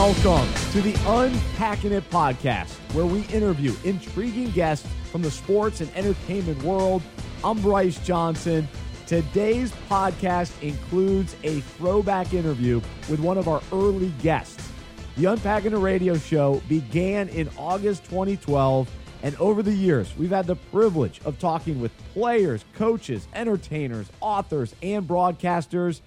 Welcome to the Unpacking It podcast, where we interview intriguing guests from the sports and entertainment world. I'm Bryce Johnson. Today's podcast includes a throwback interview with one of our early guests. The Unpacking It radio show began in August 2012, and over the years, we've had the privilege of talking with players, coaches, entertainers, authors, and broadcasters.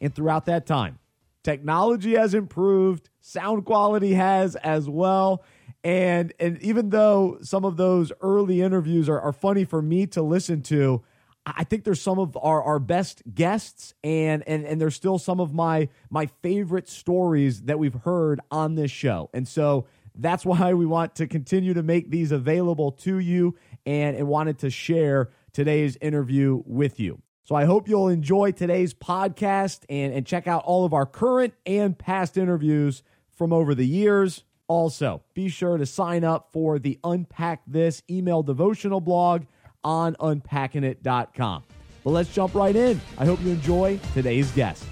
And throughout that time, technology has improved, sound quality has as well. And and even though some of those early interviews are, are funny for me to listen to, I think there's some of our, our best guests and, and and there's still some of my my favorite stories that we've heard on this show. And so that's why we want to continue to make these available to you and, and wanted to share today's interview with you. So I hope you'll enjoy today's podcast and, and check out all of our current and past interviews from over the years. Also, be sure to sign up for the Unpack This email devotional blog on unpackingit.com. But let's jump right in. I hope you enjoy today's guest.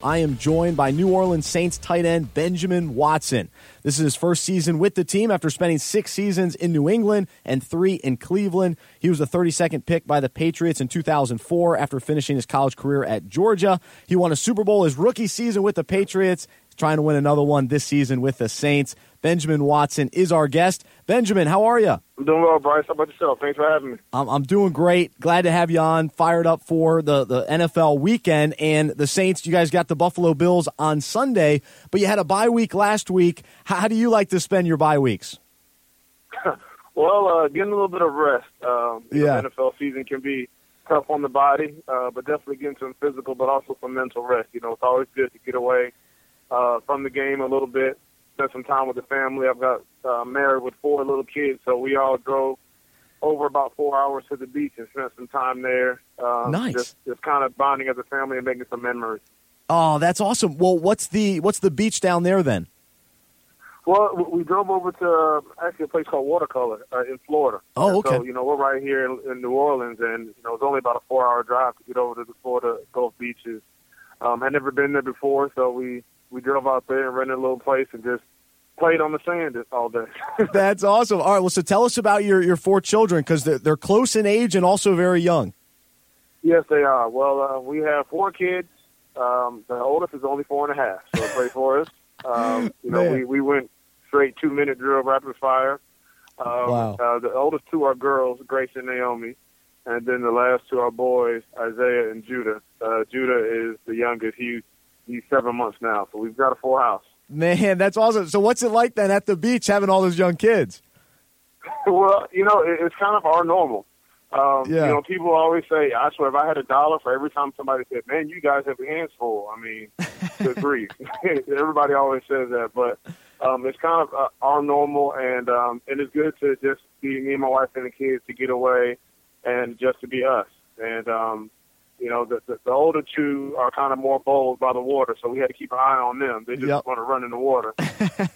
I am joined by New Orleans Saints tight end Benjamin Watson. This is his first season with the team after spending six seasons in New England and three in Cleveland. He was the 32nd pick by the Patriots in 2004 after finishing his college career at Georgia. He won a Super Bowl his rookie season with the Patriots, trying to win another one this season with the Saints. Benjamin Watson is our guest. Benjamin, how are you? I'm doing well, Bryce. How about yourself? Thanks for having me. I'm, I'm doing great. Glad to have you on. Fired up for the, the NFL weekend. And the Saints, you guys got the Buffalo Bills on Sunday, but you had a bye week last week. How, how do you like to spend your bye weeks? well, uh, getting a little bit of rest. Um, yeah. Know, NFL season can be tough on the body, uh, but definitely getting some physical, but also some mental rest. You know, it's always good to get away uh, from the game a little bit spent some time with the family. I've got uh, married with four little kids, so we all drove over about four hours to the beach and spent some time there. Um, nice. Just, just kind of bonding as a family and making some memories. Oh, that's awesome. Well, what's the what's the beach down there then? Well, we drove over to uh, actually a place called Watercolor uh, in Florida. Oh, okay. So you know we're right here in, in New Orleans, and you know it's only about a four-hour drive to get over to the Florida Gulf beaches. Um, I'd never been there before, so we we drove out there and rented a little place and just played on the sand all day. That's awesome. All right, well, so tell us about your, your four children because they're, they're close in age and also very young. Yes, they are. Well, uh, we have four kids. Um, the oldest is only four and a half, so play for us. Um, you know, we, we went straight two minute drill rapid fire. Um, wow. Uh, the oldest two are girls, Grace and Naomi, and then the last two are boys, Isaiah and Judah. Uh, Judah is the youngest. He he's seven months now, so we've got a full house. Man, that's awesome. So, what's it like then at the beach having all those young kids? well, you know, it's kind of our normal. Um, yeah. You know, people always say, I swear, if I had a dollar for every time somebody said, man, you guys have your hands full. I mean, good grief. Everybody always says that. But um, it's kind of uh, our normal, and um, and it's good to just be me and my wife and the kids to get away and just to be us. And um, you know, the, the, the older two are kind of more bold by the water, so we had to keep an eye on them. They just yep. want to run in the water.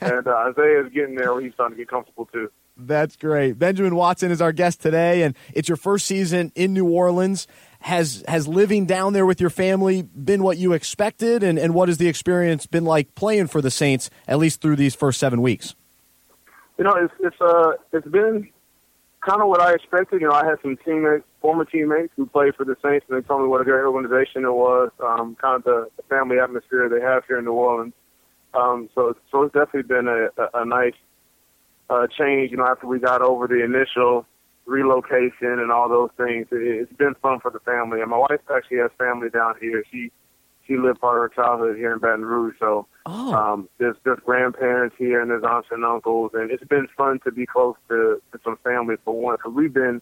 and uh, Isaiah is getting there where he's starting to get comfortable too. That's great. Benjamin Watson is our guest today, and it's your first season in New Orleans. Has has living down there with your family been what you expected, and, and what has the experience been like playing for the Saints, at least through these first seven weeks? You know, it's it's uh it's been kind of what I expected. You know, I had some teammates, former teammates who played for the Saints, and they told me what a great organization it was. Um, kind of the, the family atmosphere they have here in New Orleans. Um, so, so it's definitely been a, a, a nice uh, change. You know, after we got over the initial relocation and all those things, it, it's been fun for the family. And my wife actually has family down here. She she lived part of her childhood here in Baton Rouge, so oh. um, there's there's grandparents here and there's aunts and uncles, and it's been fun to be close to, to some family for one. Because we've been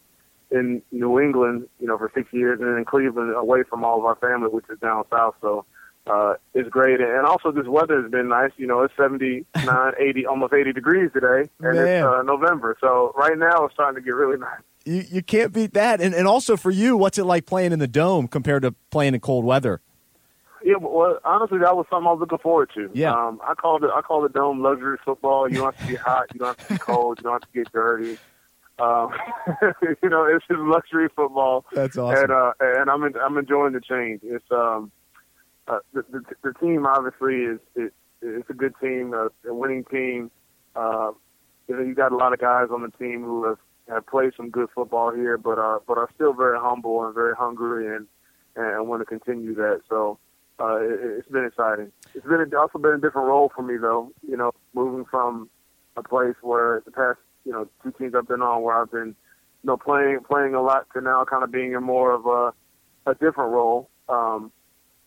in New England, you know, for six years, and in Cleveland, away from all of our family, which is down south. So uh, it's great, and also this weather has been nice. You know, it's 79, 80, almost 80 degrees today, and Man. it's uh, November. So right now it's starting to get really nice. You you can't beat that, and and also for you, what's it like playing in the dome compared to playing in cold weather? Yeah, well, honestly, that was something I was looking forward to. Yeah. Um, I call it I call it dome luxury football. You don't have to be hot. You don't have to be cold. You don't have to get dirty. Um, you know, it's just luxury football. That's awesome. And uh, and I'm in, I'm enjoying the change. It's um, uh, the, the the team obviously is it, it's a good team, a, a winning team. Uh, you know, you got a lot of guys on the team who have have played some good football here, but are but are still very humble and very hungry and and want to continue that. So uh, it, it's been exciting. It's been a, also been a different role for me though. You know, moving from a place where the past you know two teams I've been on where I've been you know playing playing a lot to now kind of being in more of a a different role. Um,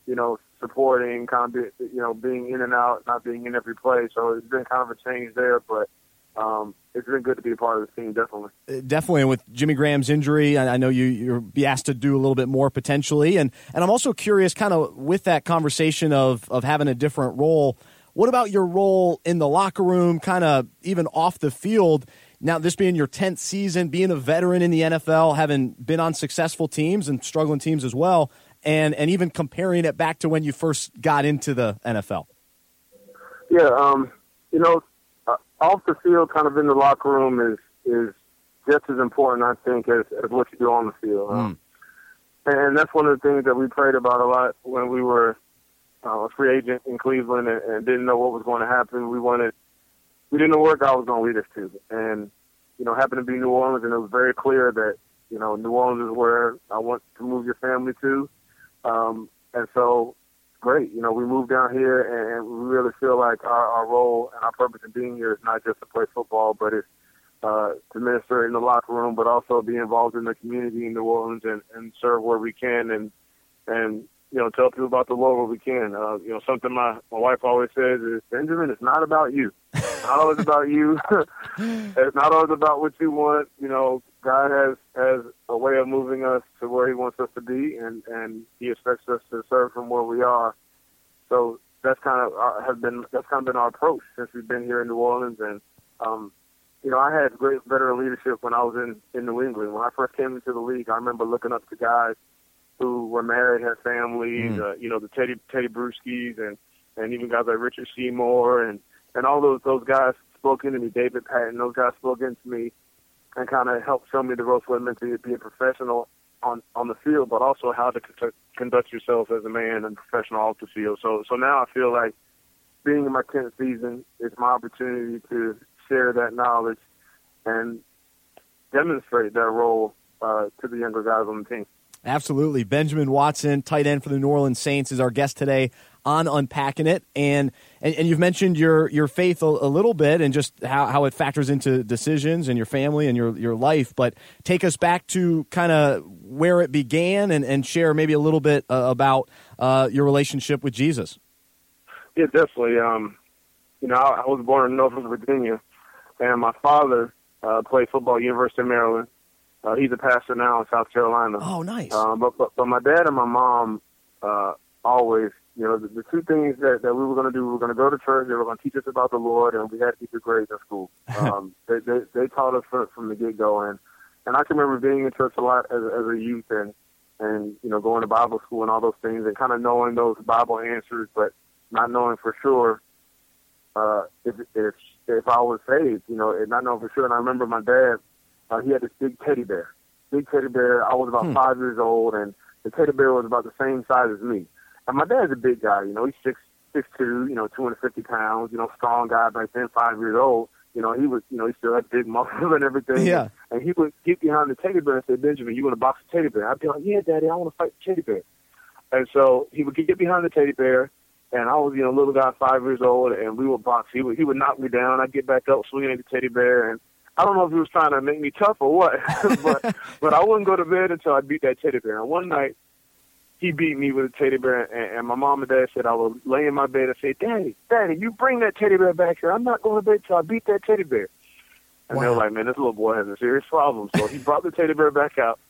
you know, supporting, kind of be, you know being in and out, not being in every play. So it's been kind of a change there, but um, it's been good to be a part of the team, definitely. Uh, definitely, and with Jimmy Graham's injury, I know you you'll be asked to do a little bit more potentially, and and I'm also curious, kind of with that conversation of of having a different role. What about your role in the locker room, kind of even off the field? Now, this being your 10th season, being a veteran in the NFL, having been on successful teams and struggling teams as well, and, and even comparing it back to when you first got into the NFL. Yeah, um, you know, off the field, kind of in the locker room, is is just as important, I think, as, as what you do on the field. Mm. and that's one of the things that we prayed about a lot when we were uh, a free agent in Cleveland and, and didn't know what was going to happen. We wanted, we didn't know where God was going to lead us to, and you know, happened to be New Orleans, and it was very clear that you know New Orleans is where I want to move your family to, um, and so great. You know, we moved down here and we really feel like our, our role and our purpose in being here is not just to play football, but it's uh, to minister in the locker room, but also be involved in the community in New Orleans and, and serve where we can and and you know tell people about the Lord where we can. Uh, you know, something my my wife always says is Benjamin, it's not about you. It's not always about you. it's not always about what you want. You know, God has has a way of moving us to where He wants us to be, and and He expects us to serve from where we are. So that's kind of our, has been that's kind of been our approach since we've been here in New Orleans. And um, you know, I had great veteran leadership when I was in in New England. When I first came into the league, I remember looking up to guys who were married, had families. Mm. Uh, you know, the Tedy Tedy Bruschi's and and even guys like Richard Seymour and and all those those guys spoke into me. David Patten, those guys spoke into me and kind of help show me the ropes what it meant to be a professional on on the field, but also how to conduct, yourself as a man and professional off the field. So so now I feel like being in my tenth season is my opportunity to share that knowledge and demonstrate that role uh, to the younger guys on the team. Absolutely. Benjamin Watson, tight end for the New Orleans Saints, is our guest today on Unpacking It. And and, and you've mentioned your your faith a, a, little bit and just how, how it factors into decisions and your family and your, your life. But take us back to kind of where it began and, and share maybe a little bit uh, about uh, your relationship with Jesus. Yeah, definitely. Um, you know, I, I was born in Norfolk, Virginia, and my father uh, played football at University of Maryland. Uh, he's a pastor now in South Carolina. Oh, nice. Um, but, but but my dad and my mom uh, always, you know, the, the two things that, that we were going to do, we were going to go to church, they were going to teach us about the Lord, and we had to keep the grades in school. Um, they, they they taught us from, from the get go, and and I can remember being in church a lot as as a youth, and and you know going to Bible school and all those things, and kind of knowing those Bible answers, but not knowing for sure uh, if if if I was saved, you know, and not knowing for sure. And I remember my dad uh, he had this big teddy bear. Big teddy bear. I was about hmm. five years old, and the teddy bear was about the same size as me. And my dad's a big guy. You know, he's six six two. You know, two hundred fifty pounds. You know, strong guy back then, five years old. You know, he was, you know, he still had big muscles and everything. Yeah. And he would get behind the teddy bear and say, Benjamin, you want to box the teddy bear? I'd be like, yeah, daddy, I want to fight the teddy bear. And so he would get behind the teddy bear, and I was, you know, a little guy, five years old, and we would box. He would, he would knock me down. I'd get back up, swinging at the teddy bear, and I don't know if he was trying to make me tough or what, but but I wouldn't go to bed until I beat that teddy bear. And one night, he beat me with a teddy bear, and, and my mom and dad said I would lay in my bed and say, "Daddy, Daddy, you bring that teddy bear back here. I'm not going to bed till I beat that teddy bear." And wow. they were like, "Man, this little boy has a serious problem." So he brought the teddy bear back out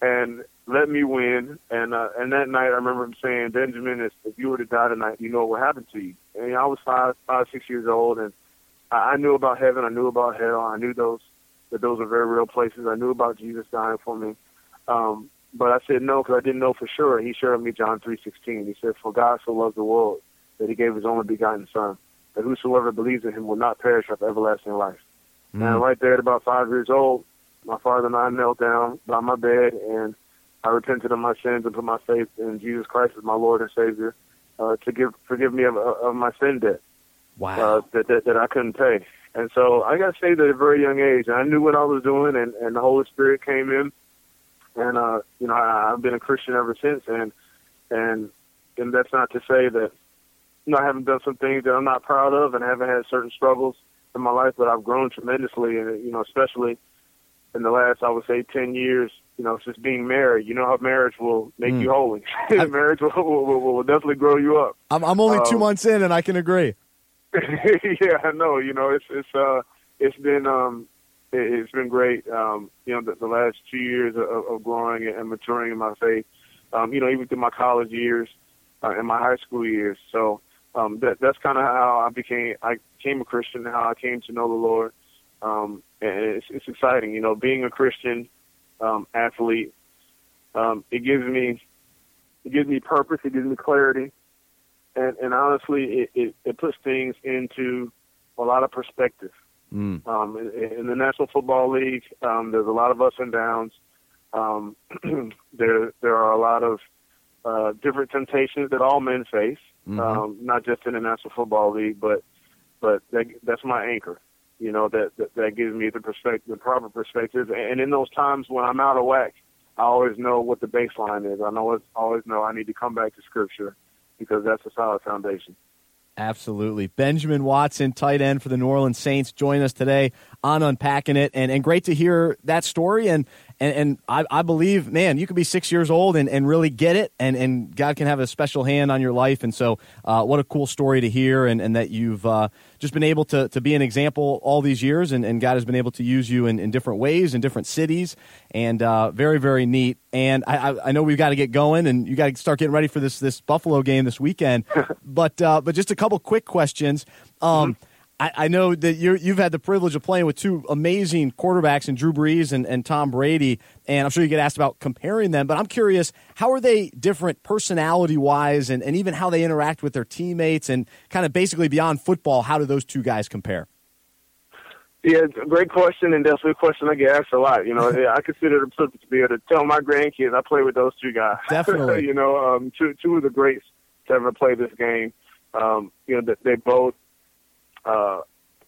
and let me win. And uh, and that night, I remember him saying, "Benjamin, if, if you were to die tonight, you know what would happen to you." And I was five, five, six years old, and I, I knew about heaven. I knew about hell. I knew those that those are very real places. I knew about Jesus dying for me. Um, but I said no because I didn't know for sure. He shared me John three sixteen. He said, "For God so loved the world that He gave His only begotten Son, that whosoever believes in Him will not perish but have everlasting life." Mm. And right there at about five years old, my father and I knelt down by my bed and I repented of my sins and put my faith in Jesus Christ as my Lord and Savior uh, to give forgive me of, of my sin debt. wow. uh, that, that that I couldn't pay. And so I got saved at a very young age. And I knew what I was doing, and, and the Holy Spirit came in. And uh, you know, I, I've been a Christian ever since. And and and that's not to say that you know I haven't done some things that I'm not proud of, and haven't had certain struggles in my life, but I've grown tremendously, and you know, especially in the last, I would say, ten years. You know, since being married. You know how marriage will make Mm. you holy. marriage will, will, will, will definitely grow you up. I'm, I'm only two Um, months in, and I can agree. yeah, I know. You know, it's it's uh it's been um it, it's been great. Um, you know, the, the last two years of, of growing and maturing in my faith. Um, you know, even through my college years uh, and my high school years. So um, that that's kind of how I became I became a Christian. How I came to know the Lord. Um, and it's it's exciting. You know, being a Christian um, athlete. Um, it gives me it gives me purpose. It gives me clarity and and honestly, it, it, it puts things into a lot of perspective. Mm. Um, in, in the National Football League, um, there's a lot of ups and downs. Um, there there are a lot of uh, different temptations that all men face, Mhm. um, not just in the National Football League, but but that, that's my anchor. You know that, that that gives me the perspective, the proper perspective, and in those times when I'm out of whack, I always know what the baseline is. I know always know I need to come back to Scripture because that's a solid foundation. Absolutely. Benjamin Watson, tight end for the New Orleans Saints, join us today on Unpacking It. And, and great to hear that story. And, and, and I, I believe, man, you could be six years old and, and really get it. And, and God can have a special hand on your life. And so, uh, what a cool story to hear. And, and that you've uh, just been able to, to be an example all these years. And, and God has been able to use you in, in different ways in different cities. And uh, very, very neat. And I, I, I know we've got to get going and you got to start getting ready for this, this Buffalo game this weekend. but, uh, but just a couple quick questions. Um, I, I know that you you've had the privilege of playing with two amazing quarterbacks in Drew Brees and, and Tom Brady, and I'm sure you get asked about comparing them. But I'm curious, how are they different personality wise, and, and even how they interact with their teammates, and kind of basically beyond football, how do those two guys compare? Yeah, great question, and definitely a question I get asked a lot. You know, I consider it a privilege to be able to tell my grandkids I play with those two guys. Definitely. you know, um, two two of the greats to ever play this game. Um, you know, they, they both uh,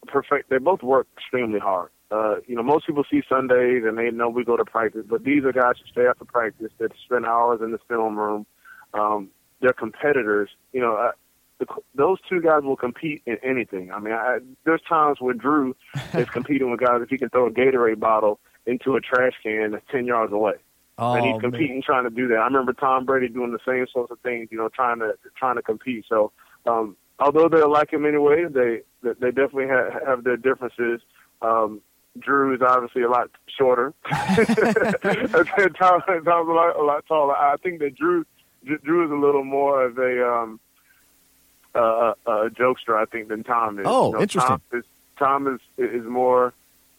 perfect. They both work extremely hard. Uh, you know, most people see Sundays and they know we go to practice, but these are guys who stay after practice that spend hours in the film room. Um, they're competitors. You know, uh, the, those two guys will compete in anything. I mean, I, there's times where Drew is competing with guys if he can throw a Gatorade bottle into a trash can that's ten yards away, Oh, and he's competing trying to do that. I remember Tom Brady doing the same sorts of things. You know, trying to trying to compete. So, um, although they're like him anyway, they they definitely have, have their differences. Um, Drew is obviously a lot shorter. Tom, Tom's a lot, a lot taller. I think that Drew Drew is a little more of a um, uh, a jokester, I think, than Tom is. Oh, You know, interesting. Tom is Tom is is more.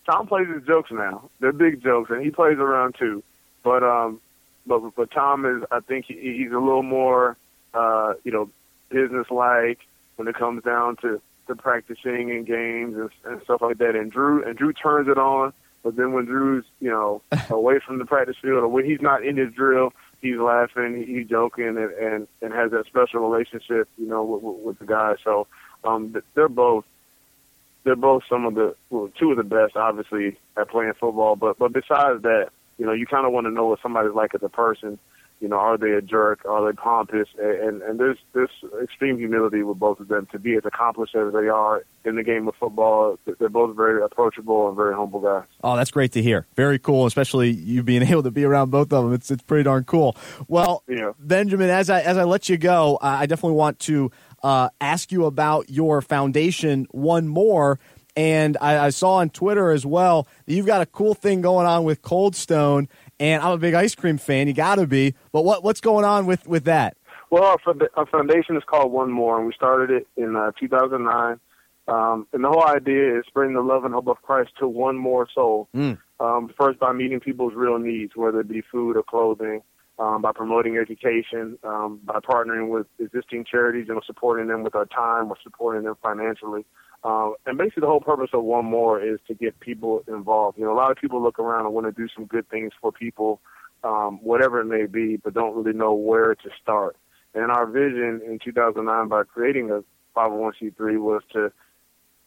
Tom plays his jokes now. They're big jokes, and he plays around too. But um, but but Tom is. I think he, he's a little more, uh, you know, business like when it comes down to to practicing in games and, and stuff like that. And Drew and Drew turns it on. But then when Drew's, you know, away from the practice field or when he's not in his drill, he's laughing, he's joking, and and, and has that special relationship, you know, with, with, with the guys. So um, they're both they're both some of the well, two of the best, obviously, at playing football. But but besides that, you know, you kind of want to know what somebody's like as a person. You know, are they a jerk? Are they pompous? And and there's there's extreme humility with both of them to be as accomplished as they are in the game of football. They're both very approachable and very humble guys. Oh, that's great to hear. Very cool, especially you being able to be around both of them. It's it's pretty darn cool. Well, Yeah. Benjamin, as I as I let you go, I definitely want to uh, ask you about your foundation one more. And I, I saw on Twitter as well that you've got a cool thing going on with Cold Stone. And I'm a big ice cream fan. You got to be. But what what's going on with with that? Well, our, our foundation is called One More, and we started it in uh, 2009. Um, and the whole idea is spreading the love and hope of Christ to one more soul. Mm. Um, first, by meeting people's real needs, whether it be food or clothing, um, by promoting education, um, by partnering with existing charities and supporting them with our time, or supporting them financially. Um, and basically, the whole purpose of One More is to get people involved. You know, a lot of people look around and want to do some good things for people, um, whatever it may be, but don't really know where to start. And our vision in 2009, by creating a, 501c3 was to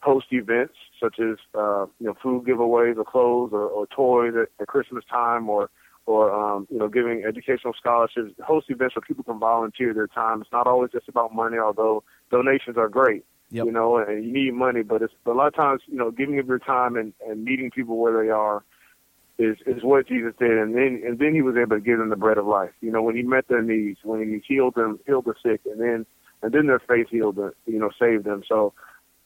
host events such as uh, you know food giveaways or clothes or, or toys at, at Christmas time or or um, you know giving educational scholarships, host events where people can volunteer their time. It's not always just about money, although donations are great. Yep. You know, and you need money, but it's but a lot of times you know giving of your time and, and meeting people where they are is is what Jesus did, and then and then he was able to give them the bread of life. You know, when he met their needs, when he healed them, healed the sick, and then and then their faith healed them, you know, saved them. So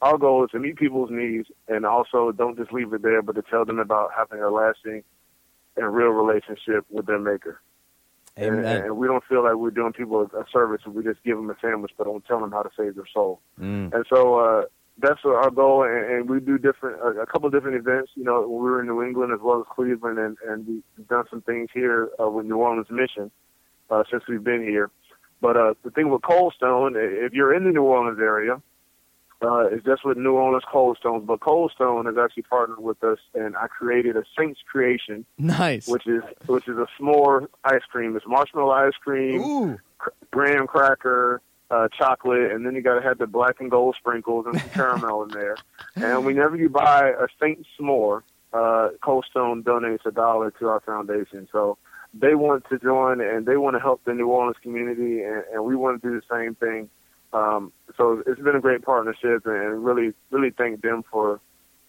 our goal is to meet people's needs and also don't just leave it there, but to tell them about having a lasting and real relationship with their maker. Amen. And, and we don't feel like we're doing people a service if we just give them a sandwich, but don't tell them how to save their soul. Mm. And so uh, that's our goal. And, and we do different, a, a couple of different events. You know, we were in New England as well as Cleveland, and, and we've done some things here uh, with New Orleans Mission uh, since we've been here. But uh, the thing with Cold Stone, if you're in the New Orleans area, uh, is just with New Orleans Cold Stones. But Cold Stone has actually partnered with us, and I created a Saints creation. Nice. Which is which is a s'more ice cream. It's marshmallow ice cream, Ooh. graham cracker, uh, chocolate, and then you got to have the black and gold sprinkles and some caramel in there. And whenever you buy a Saints s'more, uh, Cold Stone donates a dollar to our foundation. So they want to join and they want to help the New Orleans community, and, and we want to do the same thing. Um, so it's been a great partnership, and really, really thank them for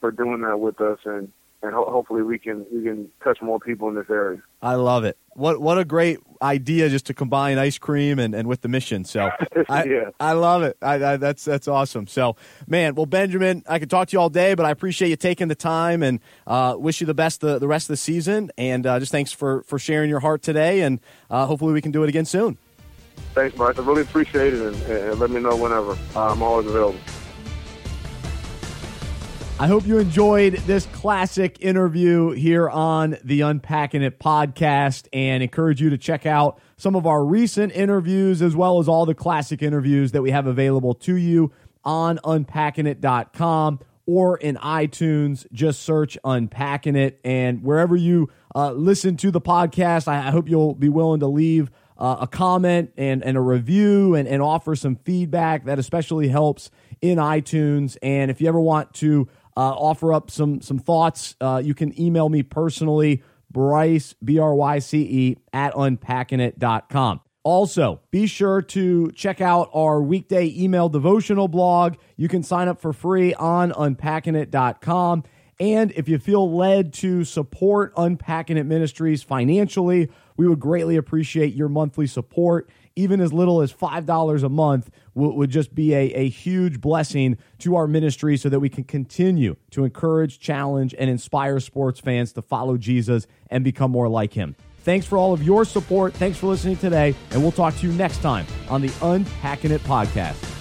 for doing that with us, and and ho- hopefully we can we can touch more people in this area. I love it. What what a great idea just to combine ice cream and, and with the mission. So I yeah. I love it. I, I, that's that's awesome. So man, well Benjamin, I could talk to you all day, but I appreciate you taking the time and uh, wish you the best the, the rest of the season. And uh, just thanks for for sharing your heart today. And uh, hopefully we can do it again soon. Thanks, Bryce. I really appreciate it, and, and let me know whenever. I'm always available. I hope you enjoyed this classic interview here on the Unpacking It podcast and encourage you to check out some of our recent interviews as well as all the classic interviews that we have available to you on unpackingit.com or in iTunes. Just search Unpacking It. And wherever you uh, listen to the podcast, I hope you'll be willing to leave uh, a comment and, and a review and, and offer some feedback. That especially helps in iTunes. And if you ever want to uh, offer up some some thoughts, uh, you can email me personally, Bryce, B R Y C E, at unpackingit.com. Also, be sure to check out our weekday email devotional blog. You can sign up for free on unpackingit.com. And if you feel led to support Unpacking It Ministries financially, we would greatly appreciate your monthly support. Even as little as $5 a month would, would just be a, a huge blessing to our ministry so that we can continue to encourage, challenge, and inspire sports fans to follow Jesus and become more like him. Thanks for all of your support. Thanks for listening today, and we'll talk to you next time on the Unpacking It podcast.